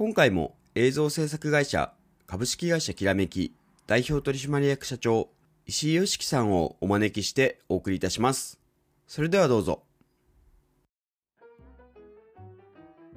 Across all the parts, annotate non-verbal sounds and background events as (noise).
今回も映像制作会社株式会社きらめき代表取締役社長石井良樹さんをお招きしてお送りいたします。それではどうぞ。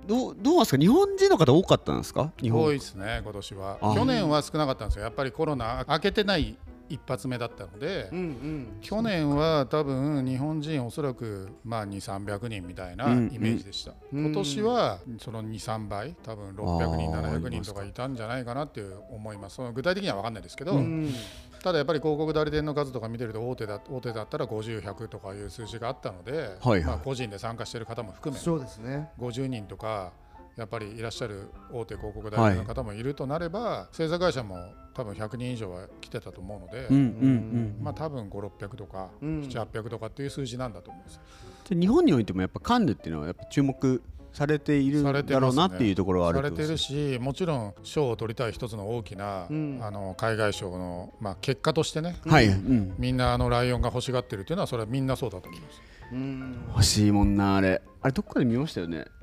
どうどうなんですか？日本人の方多かったんですか？日本多いですね、今年は。あ去年は少なかったんですよ、やっぱりコロナ明けてない一発目だったので、うんうん。去年は多分日本人おそらくまあ2、300人みたいなうんイメージでした。うん。今年はその2、3倍、多分600人、あー700人とかいたんじゃないかなっていう思います。その具体的には分かんないですけど、うん。ただやっぱり広告代理店の数とか見てると大手だ大手だったら50、100とかいう数字があったので、はいはい。まあ、個人で参加している方も含めそうですね。50人とかやっぱりいらっしゃる大手広告代理店の方もいるとなれば、制作会社も多分100人以上は来てたと思うので、うんうんうんまあ多分5、600とか、うん。7、800とかっていう数字なんだと思うんです。で日本においてもやっぱカンヌっていうのはやっぱ注目されているされてだろうなっていうところはあるされてるし、もちろん賞を取りたい一つの大きな、うん。あの海外賞の、まあ、結果としてね、はい、うん、みんなあのライオンが欲しがってるっていうのはそれはみんなそうだと思います。うん。欲しいもんなあれ。あれどっかで見ましたよね。あ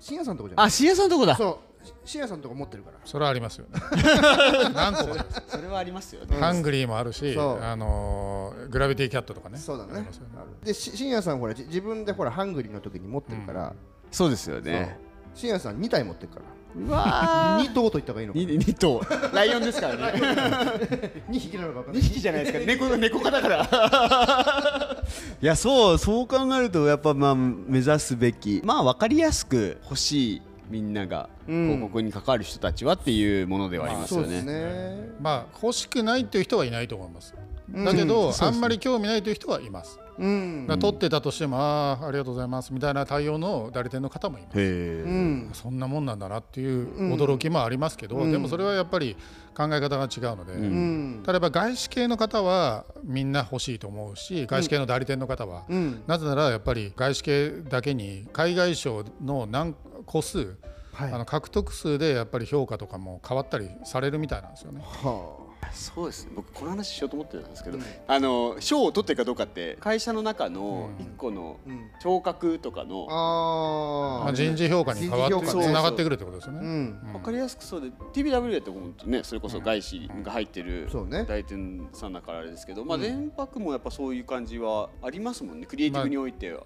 深夜さんのとこじゃない？あ CS さんのとこだ。そう。深夜さんのとこ持ってるから。それはありますよね。(laughs) 何個か。それはありますよね。ハングリーもあるし、あのー Gravity Cat とかね。そうだね。ありますよある。でし深夜さんほらじ自分でほらハングリーの時に持ってるから、そうですよね。深夜さん2体持ってるからうわ2 (laughs) 頭と言った方がいいのかー2頭。ライオンですからね。(laughs) 2匹なのか分かんな2い匹じゃないですか。猫猫科だから。(laughs) いやそうそう考えるとやっぱまあ目指すべき。まあ分かりやすく欲しいみんながうん。広告に関わる人たちはっていうものではありますよね,、そうですね。まあ欲しくないっていう人はいないと思います。うん。だけど、あんまり興味ないという人はいます。うん。取ってたとしても、ああありがとうございますみたいな対応の代理店の方もいます。へうえ、ん。そんなもんなんだなっていううん。驚きもありますけど、うん。でもそれはやっぱり考え方が違うので、うん。うん例えば外資系の方はみんな欲しいと思うし外資系の代理店の方は、うん。なぜならやっぱり外資系だけに海外賞の何個数、はい。あの獲得数でやっぱり評価とかも変わったりされるみたいなんですよね。はそうですね。僕この話しようと思ってたんですけど、うん。あの賞を取ってるかどうかって会社の中のうん。一個のあうん。昇格とかの、あー。まあ、人事評価に変わってつながってくるってことですよね。うん。うん。分かりやすくそうで TBW だと本当ねそれこそ外資が入ってるそうね。代理店さんだからあれですけど、まあうん。電白もやっぱそういう感じはありますもんね。クリエイティブにおいては、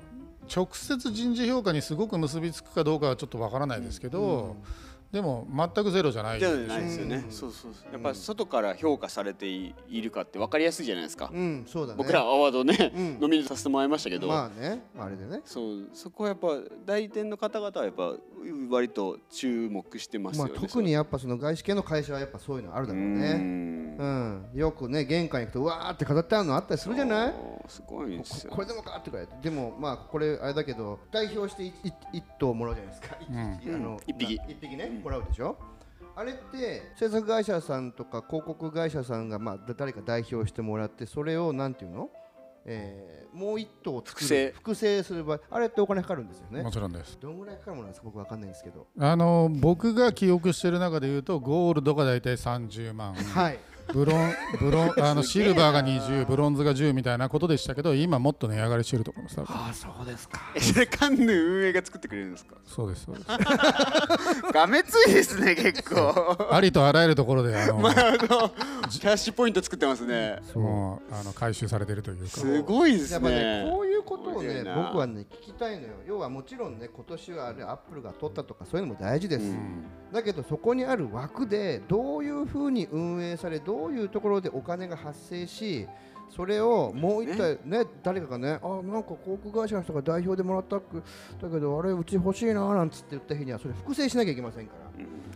直接人事評価にすごく結びつくかどうかはちょっとわからないですけど、でも全くゼロじゃないじゃないですよね、うん。そうそうそう。やっぱ外から評価されているかって分かりやすいじゃないですか、うんそうだね。僕らアワードね、うん。ノミネートさせてもらいましたけど、まあねあれでね。そうそこはやっぱ代理店の方々はやっぱ割と注目してますよね、まあ特にやっぱその外資系の会社はやっぱそういうのあるだろうね。うん。うん。よくね玄関行くとうわーって飾ってあるのあったりするじゃない？すごいですよ。ここれでもかってくらいでもまあこれあれだけど代表していい一頭もらうじゃないですか、一うん。あの一匹。な一匹ね、もらうでしょ？あれって制作会社さんとか広告会社さんがまあだ誰か代表してもらってそれをなんていうの、えーもう一頭作る複製。複製する場合あれってお金かかるんですよね。もちろんです。どんぐらいかかるものなんですか？僕わかんないんですけど。あの僕が記憶してる中で言うとゴールドが大体30万、はいブロンブロン (laughs) あのシルバーが20ブロンズが10みたいなことでしたけど今もっと値上がりしてると思いますああそうですか。えそれカンヌ運営が作ってくれるんですか？そうですそうです。がめついですね結構。ありとあらゆるところであの、(laughs) あのキャッシュポイント作ってますね。もうあの回収されてるというか。すごいですやっぱねねこういうことをね僕はね聞きたいのよ。要はもちろんね今年はあれアップルが取ったとかそういうのも大事です、うん。だけどそこにある枠でどういうふうに運営されどういうところでお金が発生しそれをもう一体ね誰かがねあなんか航空会社の人が代表でもらったくだけどあれうち欲しいななんつって言った日にはそれ複製しなきゃいけませんから。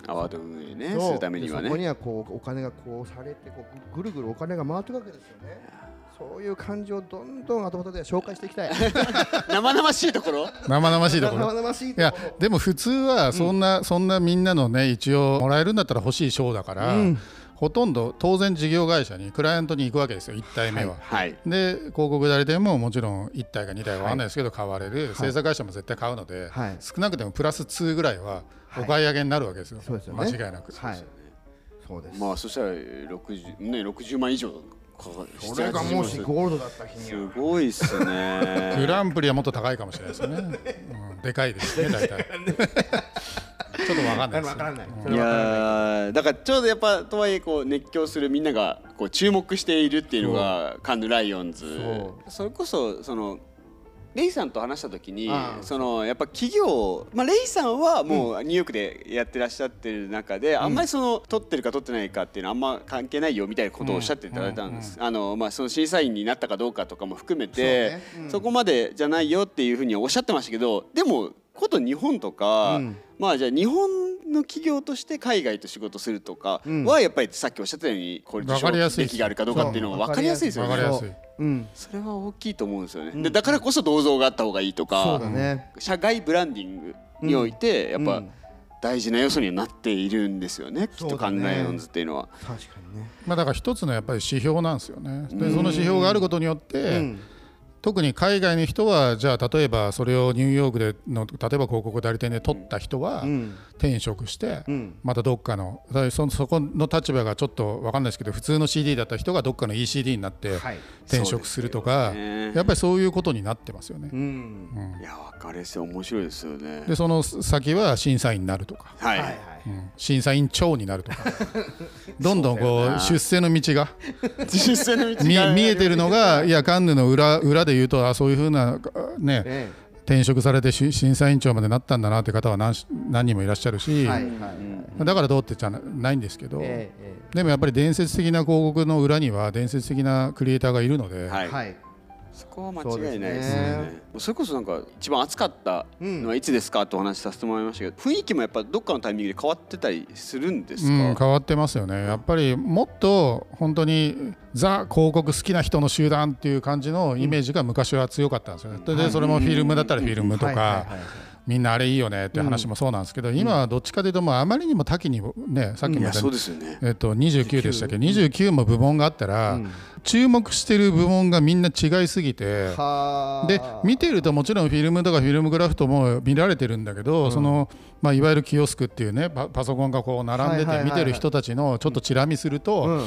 アワード運営ねするためにはでそこねにはこうお金がこうされてこうぐるぐるお金が回っていくわけですよねそういう感じをどんどん後々で紹介していきたい。(laughs) 生々しいところ？生々しいところ。生々しいいやところ。でも普通はそんな、そんなみんなのね一応もらえるんだったら欲しい賞だから、うん。ほとんど当然事業会社にクライアントに行くわけですよ1体目は。はいで広告代理店ももちろん1体か2体は分かんないですけど買われる、制作会社も絶対買うので、はい。少なくてもプラス2ぐらいはお買い上げになるわけですよ、そうですよね。間違いなく。はい。そうです。まあそしたら60ね60万以上これがもしゴールドだった日にすはごいっすグねランプリはもっと高いかもしれないですよね。うん、でかいですね、(laughs) 大体。ちょっとわかんないです。わからない。い。やーだからちょうどやっぱとはいえこう熱狂するみんながこう注目しているっていうのがカンヌライオンズ。それこそそのレイさんと話した時にそのやっぱ企業、まあ、レイさんはもうニューヨークでやってらっしゃってる中で、あんまりその取ってるか取ってないかっていうのはあんま関係ないよみたいなことをおっしゃっていただいたんです、あのまあ、その審査員になったかどうかとかも含めてそこまでじゃないよっていうふうにおっしゃってましたけどでもこと日本とか、うん。まあじゃあ日本の企業として海外と仕事するとかうん。はやっぱりさっきおっしゃったようにこれわかりやすいです。歴があるかどうかっていうのは分かりやすいですよね。わかりやすいうん。それは大きいと思うんですよね、でだからこそ銅像があった方がいいとそうかだね。社外ブランディングにおいてやっぱうん。大事な要素にはなっているんですよね、きっとそうだね。カンナイオンズっていうのは。確かにね。まあだから一つのやっぱり指標なんですよね。でその指標があることによって、うん特に海外の人はじゃあ例えばそれをニューヨークでの例えば広告代理店で取った人はうん。転職して、うん。またどっかのだからそそこの立場がちょっと分かんないですけど普通の CD だった人がどっかの ECD になってはい。転職するとか、やっぱりそういうことになってますよね。うん。うん。いや分かりやすい。面白いですよね。でその先は審査員になるとか、はい、うん。審査員長になるとか。(laughs) どんどんこう出世の道が (laughs) 実践の道見が見えてるのがいやカンヌの裏裏で言うとあそういうふうなねえ転職されてし審査員長までなったんだなって方は何し何人もいらっしゃるし、えはいはい。だからどうってじゃないんですけど、えええ。でもやっぱり伝説的な広告の裏には伝説的なクリエイターがいるので、はいそこは間違いないですね。それこそなんか一番熱かったのはいつですかとお話しさせてもらいましたけど雰囲気もやっぱどっかのタイミングで変わってたりするんですか、うん、変わってますよね。やっぱりもっと本当にザ広告好きな人の集団っていう感じのイメージが昔は強かったんですよね、でそれもフィルムだったらフィルムとか、みんなあれいいよねって話もそうなんですけど、今はどっちかというともうあまりにも多岐にねさっきも言ったいやそうでえっと、29でしたっけ？29も部門があったら、うん。注目してる部門がみんな違いすぎてはあ。で見てるともちろんフィルムとか Film Craft も見られてるんだけど、そのまあ、いわゆるキオスクっていうねパパソコンがこう並んでて見てる人たちのちょっとチラ見すると、うん。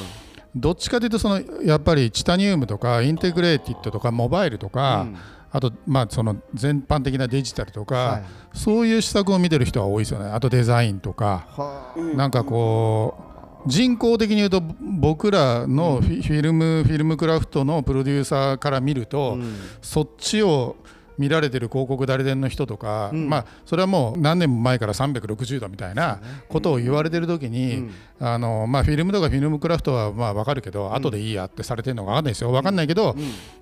どっちかというとそのやっぱり Titanium とか Integrated とかモバイルとか、うんあとまあその全般的なデジタルとか、はい。そういう施策を見てる人は多いですよね。あとデザインとか。はあ。なんかこう人工的に言うと僕らのフィフィルムフィルムクラフトのプロデューサーから見ると、うん。そっちを見られてる広告代理店の人とか、うん。まあそれはもう何年も前から360度みたいなことを言われてる時に、うん。あのまあ、フィルムとかフィルムクラフトはまあ分かるけど、後でいいやってされてるのか分かんないですよ。分かんないけど、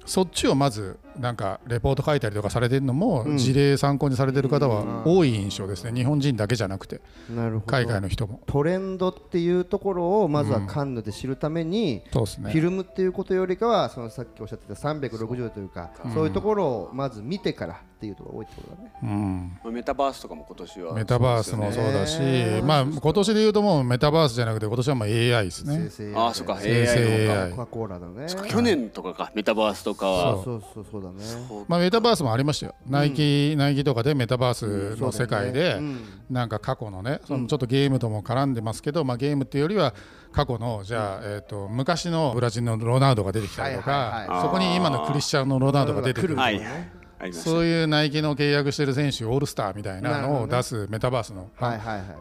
そっちをまずなんかレポート書いたりとかされてるのも、ん。事例参考にされてる方は多い印象ですね。日本人だけじゃなくて海外の人も。トレンドっていうところをまずはカンヌで知るために、そうですね。フィルムっていうことよりかはそのさっきおっしゃってた360というかそういうところをまず見てからっていうところが多いってことだね。うん。まあメタバースとかも今年はメタバースもそうだし、ねまあ今年で言うともうメタバースじゃなくて今年はもう AI ですね。生成ああそっか AI 生成の AI コカ・コーラだね。か去年とかかメタバースとかは。そう。そう。そうだね。まあメタバースもありましたよ。ナイキ、ナイキとかでメタバースの世界で、うん。なんか過去のね、そのちょっとゲームとも絡んでますけど、まあゲームっていうよりは過去のじゃあ、えっ、と昔のブラジルのロナウドが出てきたりとはいはいか、はい。そこに今のクリスチャンのロナウドが出てくる。はいはいそういうナイキの契約してる選手オールスターみたいなのを出すメタバースの。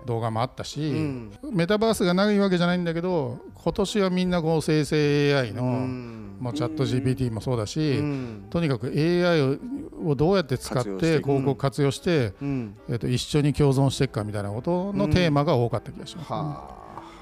動画もあったし、ん。メタバースがないわけじゃないんだけど今年はみんなこう生成 AI の、うん。もうチャット GPT もそうだし、うん。とにかく AI ををどうやって使って広告活用して、うん。えっと一緒に共存していくかみたいなことのテーマが多かった気がします、は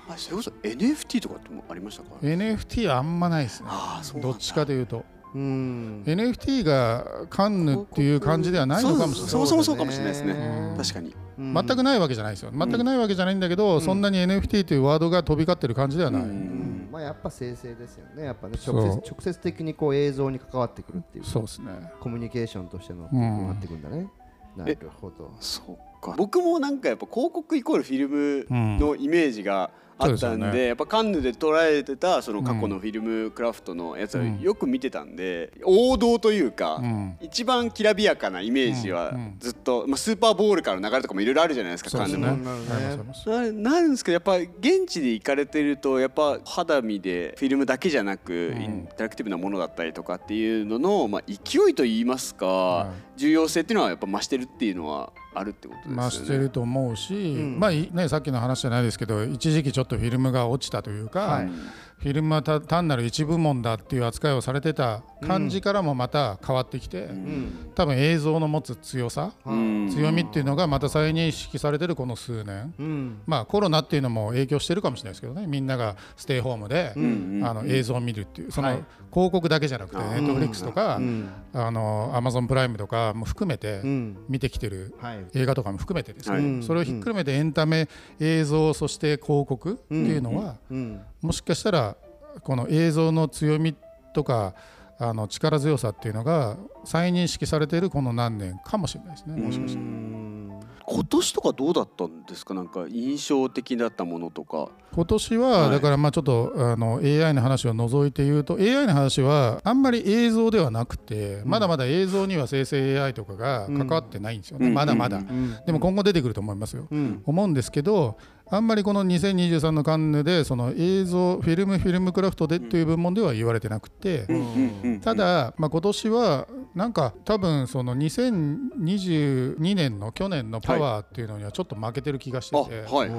あ。それこそ NFT とかってもありましたか？NFT はあんまないですね。ああそうなんだ。どっちかというと。NFT がカンヌっていう感じではないのかもしれない。そもそもそうかもしれないですね。うん。確かに。うん。全くないわけじゃないですよ。全くないわけじゃないんだけど、そんなに NFT というワードが飛び交ってる感じではない、うん。まあやっぱ生成ですよね。やっぱね直接直接的にこう映像に関わってくるっていう。そうですね。コミュニケーションとしてのなってくるんだね。なるほど。そうか。僕もなんかやっぱ広告イコールフィルムのイメージがあったんでね。やっぱカンヌで捉えてたその過去のフィルムクラフトのやつはうん。よく見てたんで、王道というか、うん。一番きらびやかなイメージはうんうん。ずっと、まあ、スーパーボールからの流れとかもいろいろあるじゃないですかそうですね。カンヌも。なるんですけどやっぱ現地で行かれてるとやっぱ肌身でフィルムだけじゃなく、ん。インタラクティブなものだったりとかっていうのの、まあ、勢いといいますか、はい。重要性っていうのはやっぱ増してるっていうのはあるってことですよね。増してると思うし、ん。まあいねさっきの話じゃないですけど一時期ちょっとフィルムが落ちたというか、はい。フィルムはた単なる一部門だっていう扱いをされてた感じからもまた変わってきて、うん。多分映像の持つ強さ、うん。強みっていうのがまた再認識されてるこの数年、うん。まあコロナっていうのも影響してるかもしれないですけどね。みんながステイホームで、ん。あの映像を見るっていうその、はい。広告だけじゃなくてネットフリックスとか、うん。あのアマゾンプライムとかも含めてうん。見てきてるはい。映画とかも含めてですね、はい。それをひっくるめてエンタメ映像そして広告っていうのは、うん。もしかしたらこの映像の強みとかあの力強さっていうのが再認識されているこの何年かもしれないですねもしかしたら。今年とかどうだったんですか？なんか印象的だったものとか。今年ははい。だからまあちょっとあの AI の話を除いて言うと AI の話はあんまり映像ではなくてまだまだ映像には生成 AI とかが関わってないんですよね。うん。まだまだ。うん。でも今後出てくると思いますよ。うん。思うんですけどあんまりこの2023のカンヌでその映像フィルムフィルムクラフトでという部門では言われてなくてただ、まあ、今年はなんか多分その2022年の去年のパワーっていうのにはちょっと負けてる気がしてあて、はい。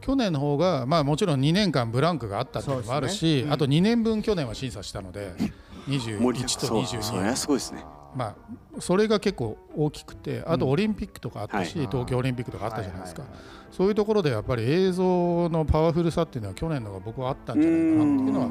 去年の方がまあもちろん2年間ブランクがあったっていうのもあるし、ですね。うん。あと2年分去年は審査したので盛り21とそうそれは22すごいですね。まあそれが結構大きくてあとオリンピックとかあったし、はい。東京オリンピックとかあったじゃないですか、はいはいそういうところでやっぱり映像のパワフルさっていうのは去年の方が僕はあったんじゃないかなっていうのは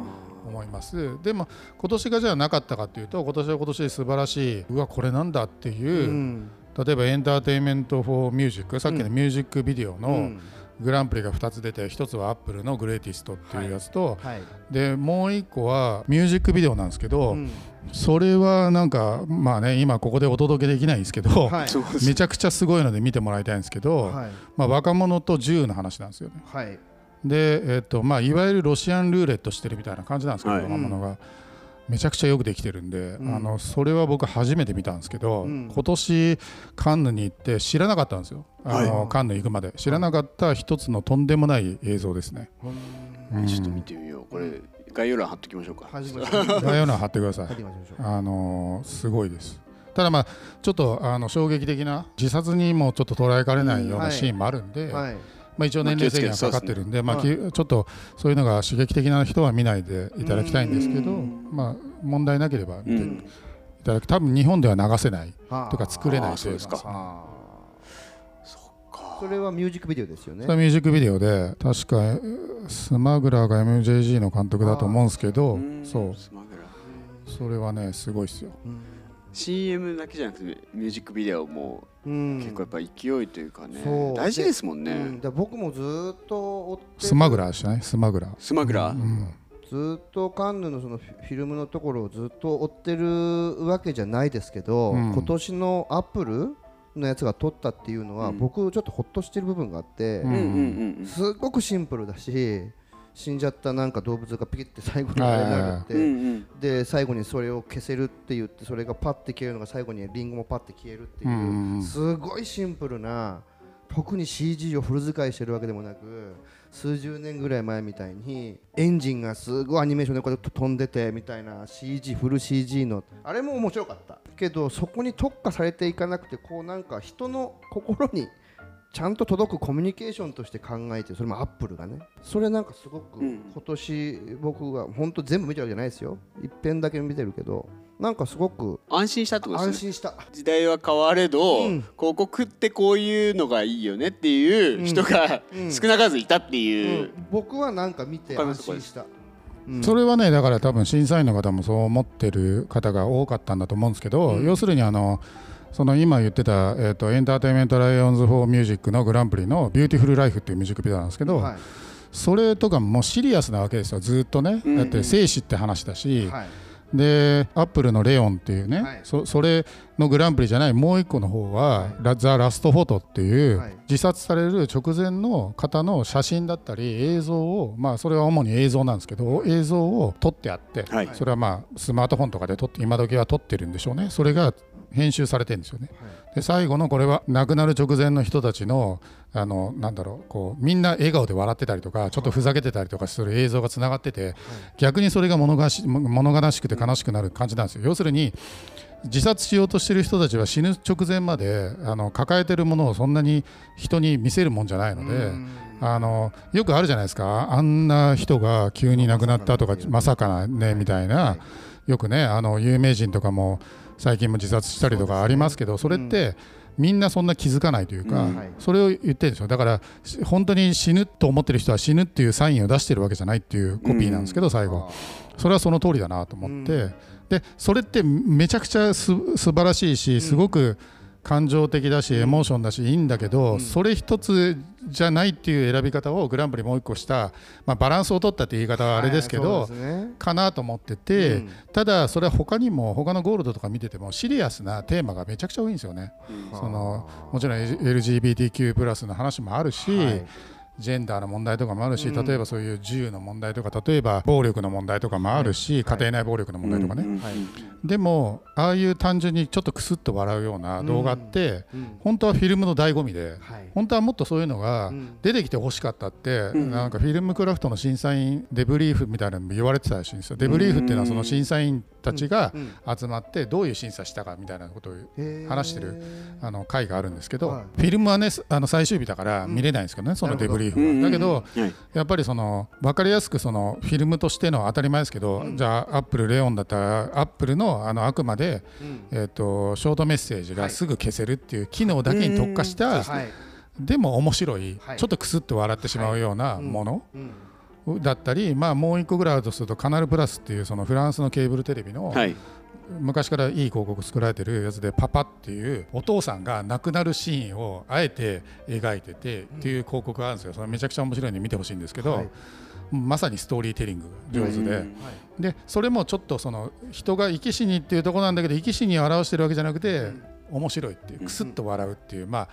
思います。でも今年がじゃあなかったかっていうと今年は今年で素晴らしいうわこれなんだっていう、うん。例えば Entertainment for Music さっきのミュージックビデオのうんグランプリが2つ出て1つはアップルのグレイティストっていうやつと、はい。でもう1個はミュージックビデオなんですけど、うん。それはなんかまあね今ここでお届けできないんですけど、はい。めちゃくちゃすごいので見てもらいたいんですけど、はい。まあ、若者と銃の話なんですよね。はい。で、えっとまあ、いわゆるロシアンルーレットしてるみたいな感じなんですけど、はい。若者が。めちゃくちゃよくできてるんで、うん。あのそれは僕初めて見たんですけど、うん。今年カンヌに行って知らなかったんですよ。あの、はい。カンヌ行くまで。知らなかった一つのとんでもない映像ですね、うん。ちょっと見てみよ。う。これ概要欄貼っときましょうか。概要欄貼ってください。(laughs) あのーすごいです。ただまあちょっとあの衝撃的な自殺にもちょっと捉えかねないようはない。シーンもあるんで、はいまあ、一応年齢制限がかかってるんで、まあ、ちょっとそういうのが刺激的な人は見ないでいただきたいんですけど、まあ、問題なければ見ていうんただく。多分日本では流せないとか作れないあーそうですか。といいますあーそれはミュージックビデオですよね。ミュージックビデオで確かえースマグラが MJG の監督だと思うんですけどうん。そう。それはねすごいですよ CM だけじゃなくてミュージックビデオもうん。結構やっぱ勢いというかね、そう。大事ですもんうん。僕もずーっと追ってる。スマグラでしたねスマグラスマグラ、うん。ずーっとカンヌのそのフィフィルムのところをずっと追ってるわけじゃないですけど、うん。今年のアップルのやつが撮ったっていうのは、うん。僕ちょっとほっとしてる部分があって、うんうんうんうん。すっごくシンプルだし死んじゃったなんか動物がピキって最後にあれになるって、で最後にそれを消せるって言ってそれがパッて消えるのが最後にリンゴもパッて消えるっていう、うん。すごいシンプルな特に CG をフル使いしてるわけでもなく数十年ぐらい前みたいにエンジンがすごいアニメーションでこうやって飛んでてみたいな CG フル CG のあれも面白かった。けどそこに特化されていかなくてこうなんか人の心にちゃんと届くコミュニケーションとして考えてそれもアップルがね。それなんかすごくうん。今年僕が本当全部見てるわけじゃないですよ。一遍だけ見てるけどなんかすごく安心したってことですね。安心した。時代は変われど、うん。広告ってこういうのがいいよねっていう人がうん。少なからずいたっていう、うん。僕はなんか見て安心した、うん。それはねだから多分審査員の方もそう思ってる方が多かったんだと思うんですけど、うん。要するにあのその今言ってた、えー、と Entertainment Lions for Music のグランプリの「ビューティフル・ライフ」っていうミュージックビデオなんですけど、はい。それとかもうシリアスなわけですよずっとね、うんだって生死って話だし、はい。で Apple のレオンっていうね、はい。そそれのグランプリじゃないもう一個の方は、は The Last Photo っていう、はい。自殺される直前の方の写真だったり映像をまあそれは主に映像なんですけど映像を撮ってあって、はい。それはまあスマートフォンとかで撮って今時は撮ってるんでしょうね。それが編集されてるんですよね。で最後のこれは亡くなる直前の人たちのあのなんだろうこうみんな笑顔で笑ってたりとかちょっとふざけてたりとかする映像がつながってて、逆にそれが物がし物悲しくて悲しくなる感じなんですよ。要するに自殺しようとしてる人たちは死ぬ直前まであの抱えてるものをそんなに人に見せるもんじゃないので。あのよくあるじゃないですかあんな人が急に亡くなったとかまさかなねみたいなよくねあの有名人とかも最近も自殺したりとかありますけどそれってみんなそんな気づかないというか、それを言ってるんですよ。だからし本当に死ぬと思ってる人は死ぬっていうサインを出してるわけじゃないっていうコピーなんですけど、最後。それはその通りだなと思って、でそれってめちゃくちゃす素晴らしいしすごく感情的だしエモーションだしいいんだけど、それ一つじゃないっていう選び方をグランプリもう一個した、まあ、バランスを取ったって言い方はあれですけど、かなと思ってて、うん。ただそれは他にも他のゴールドとか見ててもシリアスなテーマがめちゃくちゃ多いんですよね。そのもちろん LGBTQ+ の話もあるし、はいジェンダーの問題とかもあるし、うん。例えばそういう銃の問題とか例えば暴力の問題とかもあるし、家庭内暴力の問題とかね、でもああいう単純にちょっとクスッと笑うような動画って、うん。本当はフィルムの醍醐味で、はい。本当はもっとそういうのがうん。出てきてほしかったって、んなんかフィルムクラフトの審査員デブリーフみたいなのも言われてたらしいんですよ。デブリーフっていうのはその審査員たちがうん。集まってどういう審査したかみたいなことを話してるあの回があるんですけど、はい。フィルムはねあの最終日だから見れないんですけどね、その debrief は。だけど、はい。やっぱりその分かりやすくそのフィルムとしての当たり前ですけど、じゃあ Apple レオンだったら Apple のあのあくまで、うん。えー、とショートメッセージがすぐ消せるっていう機能だけに特化した、はい。でも面白い、はい。ちょっとクスッと笑ってしまうようなものうん。だったり、まあ、もう一個ぐらいあるとするとカナルプラスっていうそのフランスのケーブルテレビの、はい昔からいい広告作られてるやつで「パパ」っていうお父さんが亡くなるシーンをあえて描いててっていう広告があるんですよ。それめちゃくちゃ面白いんで見てほしいんですけど、はい。まさにストーリーテリング上手で、うん。でそれもちょっとその人が生き死にっていうところなんだけど生き死にを表してるわけじゃなくて、面白いっていうクスッと笑うっていうまあ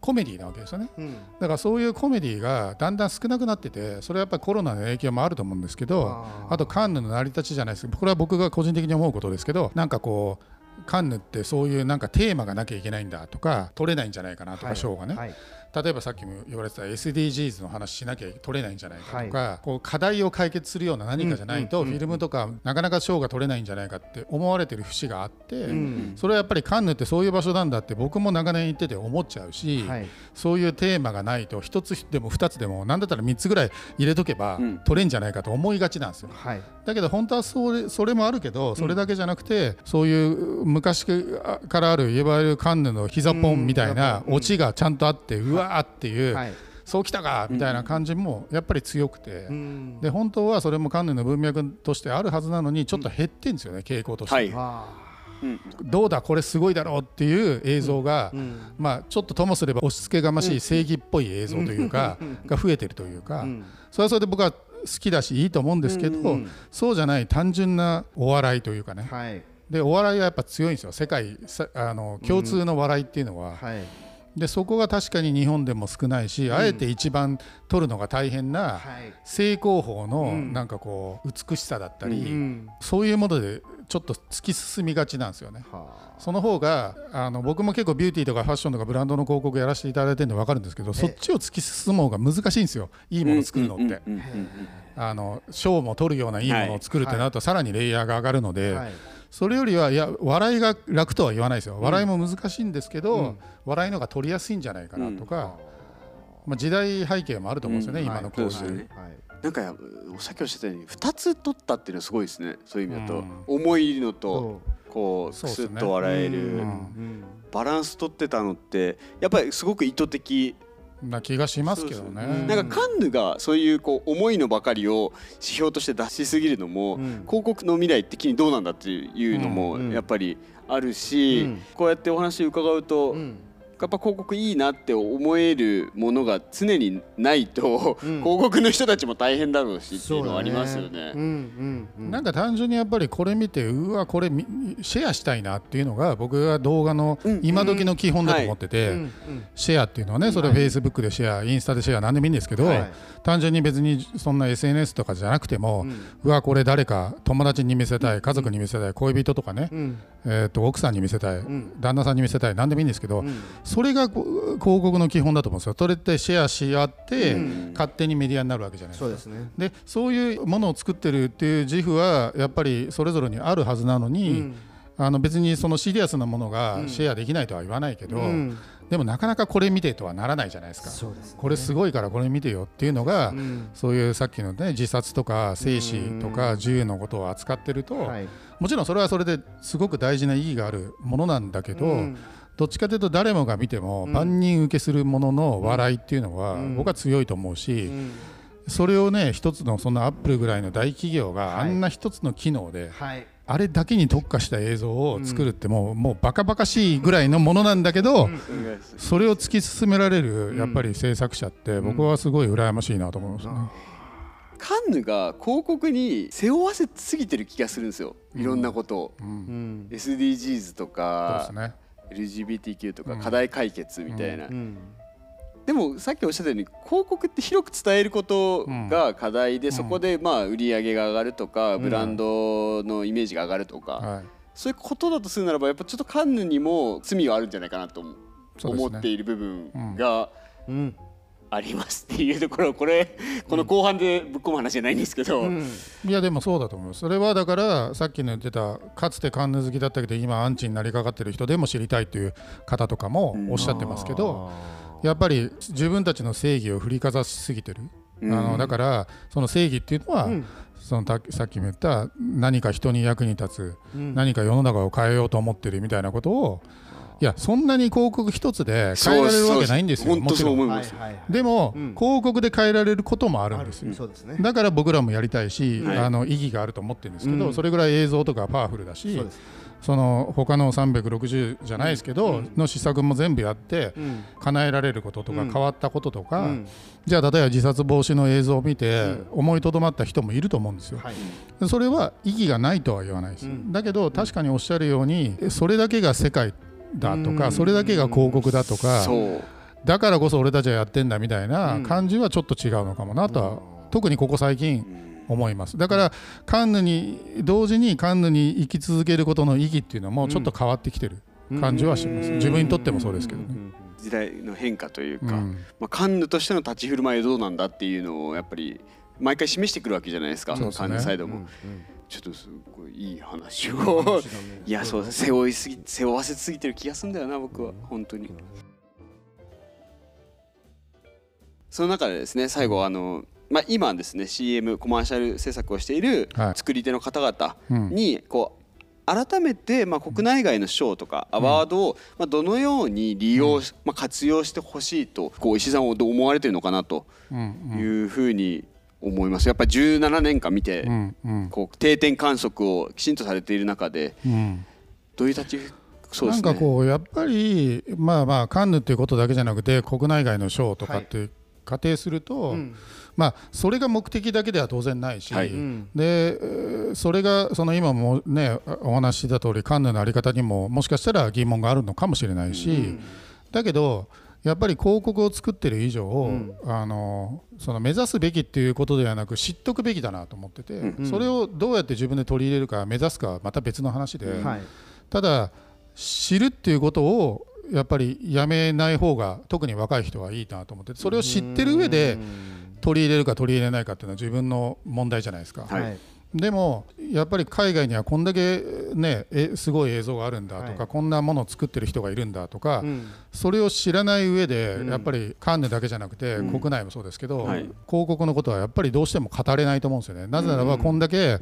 コメディなわけですよね。うん。だからそういうコメディがだんだん少なくなっててそれはやっぱりコロナの影響もあると思うんですけどあとカンヌの成り立ちじゃないです。これは僕が個人的に思うことですけどなんかこうカンヌってそういうなんかテーマがなきゃいけないんだとか取れないんじゃないかなとか賞がね、はい例えばさっきも言われてた SDGs の話しなきゃ取れないんじゃないかとか、こう課題を解決するような何かじゃないとうんうんフィルムとかなかなか賞が取れないんじゃないかって思われてる節があって、ん。それはやっぱりカンヌってそういう場所なんだって僕も長年行ってて思っちゃうし、はい。そういうテーマがないと一つでも二つでも何だったら三つぐらい入れとけばうん。取れんじゃないかと思いがちなんですよ。はい。だけど本当はそれそれもあるけどそれだけじゃなくて、そういう昔からあるいわゆるカンヌの膝ポンみたいなうん。オチがちゃんとあってうわーっていう、はい。そうきたかみたいな感じもやっぱり強くて、うん。で本当はそれもカンヌの文脈としてあるはずなのにちょっと減ってんですよね傾向として、はい。あうん。どうだこれすごいだろうっていう映像が、ーうん。まあ、ちょっとともすれば押し付けがましい正義っぽい映像というか、が増えてるというか、うん。それはそれで僕は好きだしいいと思うんですけど、うん。そうじゃない単純なお笑いというかね、はい。でお笑いはやっぱ強いんですよ。世界さあの共通の笑いっていうのは、はいでそこが確かに日本でも少ないし、あえて一番撮るのが大変なはい。正攻法のうん。なんかこう美しさだったり、うん。そういうものでちょっと突き進みがちなんですよね。はその方があの僕も結構ビューティーとかファッションとかブランドの広告やらせていただいてるんで分かるんですけど、そっちを突き進む方が難しいんですよ。いいものを作るのって。うんうんうんうんあの賞も取るようないいものを作るってなるとさらにレイヤーが上がるので、あはいそれよりはいや笑いが楽とは言わないですよ。笑いも難しいんですけど、うん。笑いのが取りやすいんじゃないかなとか、まあ、時代背景もあると思うんですよね、うん。今のこういう、そうですね。はい。なんかおっしゃってたように2つ取ったっていうのはすごいですね。そういう意味だと、うん。重いのとそこうクスッと笑える、ううん。うん。バランス取ってたのってやっぱりすごく意図的な気がしますけどね。なんかカンヌがそういうこう重いのばかりを指標として出しすぎるのも、うん。広告の未来的にどうなんだっていうのもうん。やっぱりあるし、うん。こうやってお話伺うと、うんやっぱ広告いいなって思えるものが常にないと、うん。広告の人たちも大変だろうしっていうのはありますよね。うんうんうん。なんか単純にやっぱりこれ見てうわこれみシェアしたいなっていうのが僕が動画のうん今時の基本だと思ってて、うんうんシェアっていうのはねそれは Facebook でシェアインスタでシェア何でもいいんですけど、はい。単純に別にそんな SNS とかじゃなくても、ううんわこれ誰か友達に見せたい家族に見せたい恋人とかね、うんえー、と奥さんに見せたい、ん。旦那さんに見せたい何でもいいんですけど、うん。それが広告の基本だと思うんですよ。それってシェアし合って、うん。勝手にメディアになるわけじゃないですか。そうですね。でそういうものを作ってるっていう自負はやっぱりそれぞれにあるはずなのに、うんあの別にそのシリアスなものがうん。シェアできないとは言わないけど、うん。でもなかなかこれ見てとはならないじゃないですか。ね。これすごいからこれ見てよっていうのが、うん。そういうさっきのね自殺とか生死とか銃のことを扱ってると、はい。もちろんそれはそれですごく大事な意義があるものなんだけど、うん。どっちかというと誰もが見てもうん。万人受けするものの笑いっていうのはうん。僕は強いと思うし、うん。それをね一つのそんなアップルぐらいの大企業がはい。あんな一つの機能ではいあれだけに特化した映像を作るってもうもうバカバカしいぐらいのものなんだけどそれを突き進められるやっぱり制作者って僕はすごい羨ましいなと思いますね。カンヌが広告に背負わせすぎてる気がするんですよ。いろんなことを、うん。うん。SDGs とそうかですね。LGBTQ とかうん。課題解決みたいな、うんでもさっきおっしゃったように広告って広く伝えることが課題で、ん。そこでまあ売り上げが上がるとか、うん。ブランドのイメージが上がるとか、はい。そういうことだとするならばやっぱちょっとカンヌにも罪はあるんじゃないかなと思そう思っている部分がうん。ありますっていうところ。これこの後半でぶっ込む話じゃないんですけど、うん。いやでもそうだと思います。それはだからさっきの言ってたかつてカンヌ好きだったけど今アンチになりかかってる人でも知りたいっていう方とかもおっしゃってますけど、やっぱり自分たちの正義を振りかざしすぎてる、うん。あのだからその正義っていうのは、うん。そのたさっきも言った何か人に役に立つ、うん。何か世の中を変えようと思ってるみたいなことをいやそんなに広告一つで変えられるわけないんですよもちろん。でも、うん。広告で変えられることもあるんですよ、ね。だから僕らもやりたいし、はい。あの意義があると思ってるんですけど、うん。それぐらい映像とかパワフルだしその他の360じゃないですけど、うん。の施策も全部やって、うん。叶えられることとかうん。変わったこととか、うん。じゃあ例えば自殺防止の映像を見て、うん。思いとどまった人もいると思うんですよ。はい。それは意義がないとは言わないです、うん。だけど確かにおっしゃるようにそれだけが世界だとか、うん。それだけが広告だとか、だからこそ俺たちはやってんだみたいなうん。感じはちょっと違うのかもなとは、うん。特にここ最近思います。だからカンヌに同時にカンヌに生き続けることの意義っていうのもちょっと変わってきてる感じはします、うん。自分にとってもそうですけどね、時代の変化というか、うん。まあ、カンヌとしての立ち振る舞いはどうなんだっていうのをやっぱり毎回示してくるわけじゃないですか。ね。カンヌサイドも、うんうん。ちょっとすごいいい話を。いやそう背負いすぎ背負わせすぎてる気がするんだよな僕は。本当に。その中でですね最後あの、まあ、今ですね CM コマーシャル制作をしているはい。作り手の方々うん。にこう改めてまあ国内外の賞とかアワードをまあどのように利用しまあ活用してほしいとこう石井さんはどう思われてるのかなとうんいうふうに思います。やっぱり17年間見てこう定点観測をきちんとされている中でうん。どういう立ちそうですね。なんかこうやっぱりまあまあカンヌっていうことだけじゃなくて国内外の賞とかって仮定すると、うん。まあそれが目的だけでは当然ないし、はい。うん。でえーそれがその今もねお話しした通りカンヌのあり方にももしかしたら疑問があるのかもしれないし、だけどやっぱり広告を作ってる以上、ん。あのその目指すべきっていうことではなく知っとくべきだなと思ってて、うん。それをどうやって自分で取り入れるか目指すかはまた別の話で、はい。ただ知るっていうことをやっぱりやめない方が特に若い人はいいなと思ってそれを知ってる上で取り入れるか取り入れないかっていうのは自分の問題じゃないですか。はいはいでもやっぱり海外にはこんだけねえすごい映像があるんだとか、はい。こんなものを作ってる人がいるんだとか、うん。それを知らない上で、うん。やっぱりカンヌだけじゃなくて、うん。国内もそうですけど、はい。広告のことはやっぱりどうしても語れないと思うんですよね。なぜならばうんこんだけ、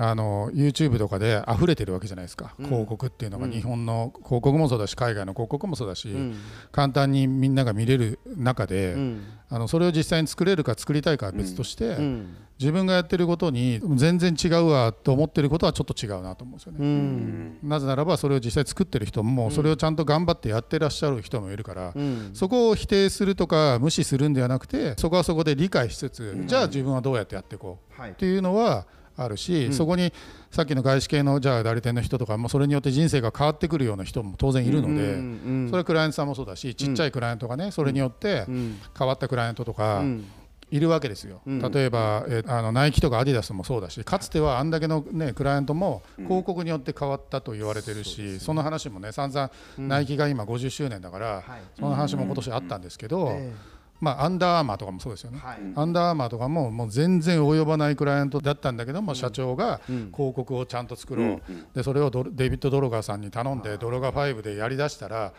あの YouTube とかで溢れてるわけじゃないですか、うん広告っていうのがうん。日本の広告もそうだし海外の広告もそうだし、うん。簡単にみんなが見れる中で、うん。あのそれを実際に作れるか作りたいかは別として、うん自分がやってることに全然違うわだと思ってることはちょっと違うなと思うんですよね。うん。なぜならばそれを実際作ってる人もそれをちゃんと頑張ってやってらっしゃる人もいるから、うん。そこを否定するとか無視するんではなくてそこはそこで理解しつつ、じゃあ自分はどうやってやっていこうはい。っていうのはあるし、そこにさっきの外資系のじゃあ代理店の人とかもそれによって人生が変わってくるような人も当然いるので、うんそれはクライアントさんもそうだしちっちゃいクライアントがねそれによってうん。変わったクライアントとかうんいるわけですよ、うん。例えば、えあのナイキとかアディダスもそうだしかつてはあんだけの、ね、クライアントも広告によって変わったと言われてるし、その話もね散々、ナイキが今50周年だから、はい。その話も今年あったんですけど、えまあ、アンダーアーマーとかもそうですよね。えはい。アンダーアーマーとかももう全然及ばないクライアントだったんだけども、社長が広告をちゃんと作ろう、でそれをドデイビッド・ドロガーさんに頼んでドロガー5でやりだしたら、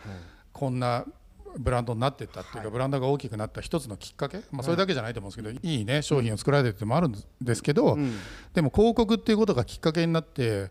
こんなブランドになっていったっていうか、ブランドが大きくなった一つのきっかけ、まあ、それだけじゃないと思うんですけど、いいね商品を作られてるってのもあるんですけど、でも広告っていうことがきっかけになって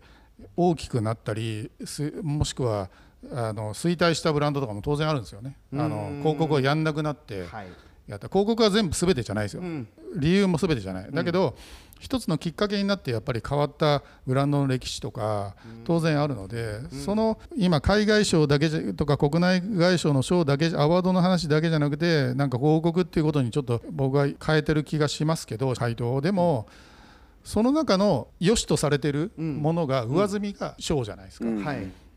大きくなったりすもしくはあの衰退したブランドとかも当然あるんですよね。あの広告をやんなくなって、はい。やった。広告は全部全てじゃないですよ、ん。理由も全てじゃない。だけど、一つのきっかけになってやっぱり変わったブランドの歴史とか当然あるので、その今海外賞だけじゃとか国内外賞の賞だけじゃアワードの話だけじゃなくてなんか広告っていうことにちょっと僕は変えてる気がしますけど回答でもその中の良しとされてるものが上積みが賞じゃないですか、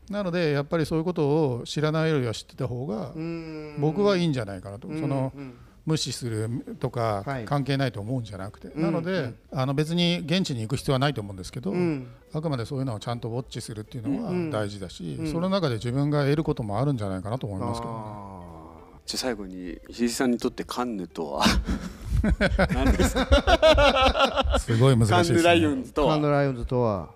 なのでやっぱりそういうことを知らないよりは知ってた方がうん。僕はいいんじゃないかなと、そのうん無視するとかはい。関係ないと思うんじゃなくて、んなので、あの別に現地に行く必要はないと思うんですけど、ん。あくまでそういうのをちゃんとウォッチするっていうのはうん大事だし、その中で自分が得ることもあるんじゃないかなと思いますけどね。あじゃあ最後に石井さんにとってカンヌとは？(laughs) 何ですか？すごい難しいです、カンヌライオね。ンズとは？ーカンドライオンズとは？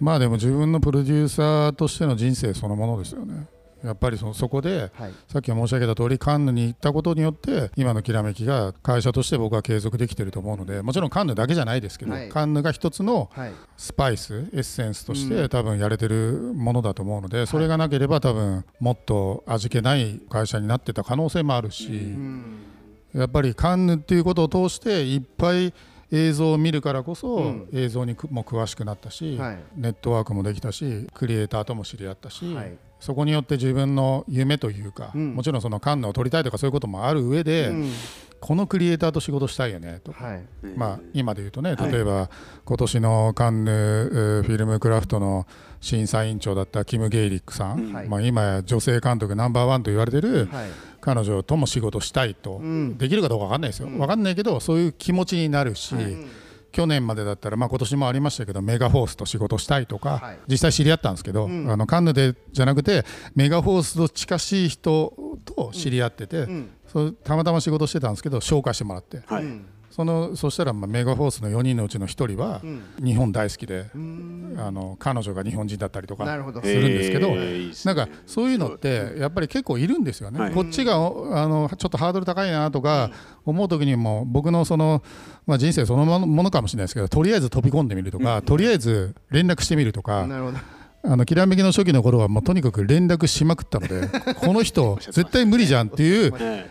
まあでも自分のプロデューサーとしての人生そのものですよね。やっぱりそそこではい。さっき申し上げた通りカンヌに行ったことによって今のきらめきが会社として僕は継続できてると思うのでもちろんカンヌだけじゃないですけど、はい。カンヌが一つのはい。スパイスエッセンスとしうん。て多分やれてるものだと思うのでそれがなければ多分もっと味気ない会社になってた可能性もあるしうん。やっぱりカンヌっていうことを通していっぱい映像を見るからこうそん。映像にくも詳しくなったしはい。ネットワークもできたしクリエイターとも知り合ったしはいそこによって自分の夢というかうん。もちろんそのカンヌを撮りたいとかそういうこともある上でうん。このクリエイターと仕事したいよねとか。はい。まあ、今で言うとねはい。例えば今年のカンヌえーフィルムクラフトの審査委員長だったキム・ゲイリックさん、はい。まあ、今や女性監督ナンバーワンと言われてるはい。彼女とも仕事したいと、ん。できるかどうか分かんないですよ、分かんないけどそういう気持ちになるし、去年までだったら、まあ今年もありましたけどメガフォースと仕事したいとか、はい。実際知り合ったんですけど、あのカンヌでじゃなくてメガフォースと近しい人と知り合ってて、ん。そうたまたま仕事してたんですけど紹介してもらって。はいそのそしたらまあメガフォースの4人のうちの1人は日本大好きで、あの彼女が日本人だったりとかするんですけど、えーなんかそういうのってやっぱり結構いるんですよね、はい。こっちがおあのちょっとハードル高いなとか思う時にも僕のその、まあ、人生そのものかもしれないですけどとりあえず飛び込んでみるとか、とりあえず連絡してみるとか、あのきらめきの初期の頃はもうとにかく連絡しまくったので (laughs) この人絶対無理じゃんっていうえ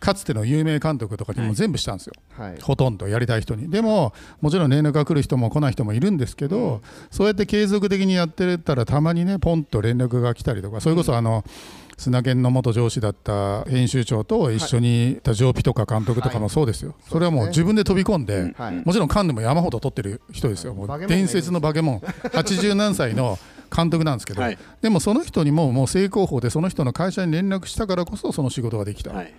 かつての有名監督とかにも全部したんですよ。はい。ほとんどやりたい人に。でももちろん連絡が来る人も来ない人もいるんですけど、そうやって継続的にやってたらたまにねポンと連絡が来たりとかそれこそあの、砂犬の元上司だった編集長と一緒にいたジョーピとか監督とかもそうですよ、それはもう自分で飛び込んで、はい。もちろんカンヌも山ほど撮ってる人ですよ、もう伝説のバケモン。80何歳の監督なんですけど、はい。でもその人にももう正攻法でその人の会社に連絡したからこそその仕事ができた、はい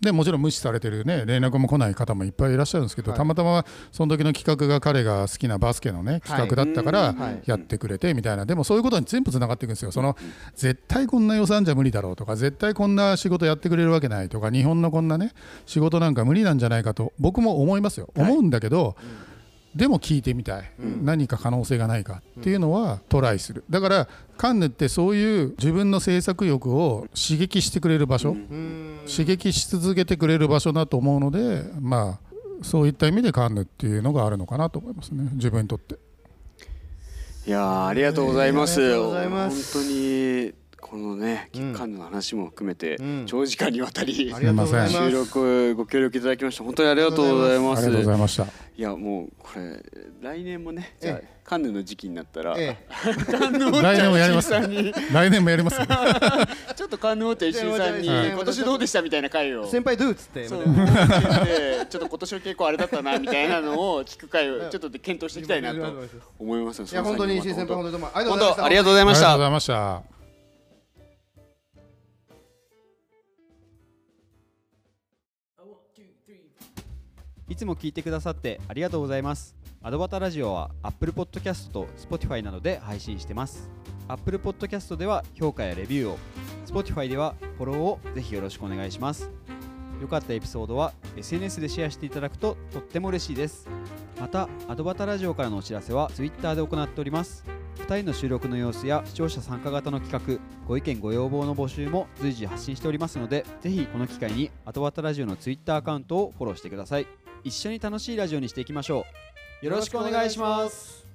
でもちろん無視されてるね連絡も来ない方もいっぱいいらっしゃるんですけど、はい。たまたまその時の企画が彼が好きなバスケのね企画だったからはい。やってくれてみたいな、でもそういうことに全部つながっていくんですよ。その絶対こんな予算じゃ無理だろうとか絶対こんな仕事やってくれるわけないとか日本のこんなね仕事なんか無理なんじゃないかと僕も思いますよ、思うんだけど、でも聞いてみたい、何か可能性がないか。っていうのはトライする。だからカンヌってそういう自分の制作欲を刺激してくれる場所、刺激し続けてくれる場所だと思うのでまあそういった意味でカンヌっていうのがあるのかなと思いますね。自分にとって。いやーありがとうございます。ありがとうございます。本当にこのね、うん。カンヌの話も含めて、うん。長時間にわたりありがとうございます。収録ご協力いただきまして本当にありがとうございます。ありがとうございました。いやもうこれ来年もねじゃあえカンヌの時期になったら、来年もやります来年もやりますよ (laughs) ちょっとカンヌウォッチャー石井さんにはい。今年どうでしたみたいな回を。先輩ドゥっつってちょっと今年は結構あれだったなみたいなのを聞く回をちょっと検討していきたいなと思いますいや本当に石井先輩本当にどうもありがとう本ございました。当ありがとうございましたいつも聞いてくださってありがとうございます。アドバタラジオは Apple Podcast と Spotify などで配信してます。Apple Podcast では評価やレビューを、Spotify ではフォローをぜひよろしくお願いします。良かったエピソードは SNS でシェアしていただくととっても嬉しいです。また、アドバタラジオからのお知らせは Twitter で行っております。2人の収録の様子や視聴者参加型の企画、ご意見ご要望の募集も随時発信しておりますので、ぜひこの機会にアドバタラジオの Twitter アカウントをフォローしてください。一緒に楽しいラジオにしていきましょう。よろしくお願いします。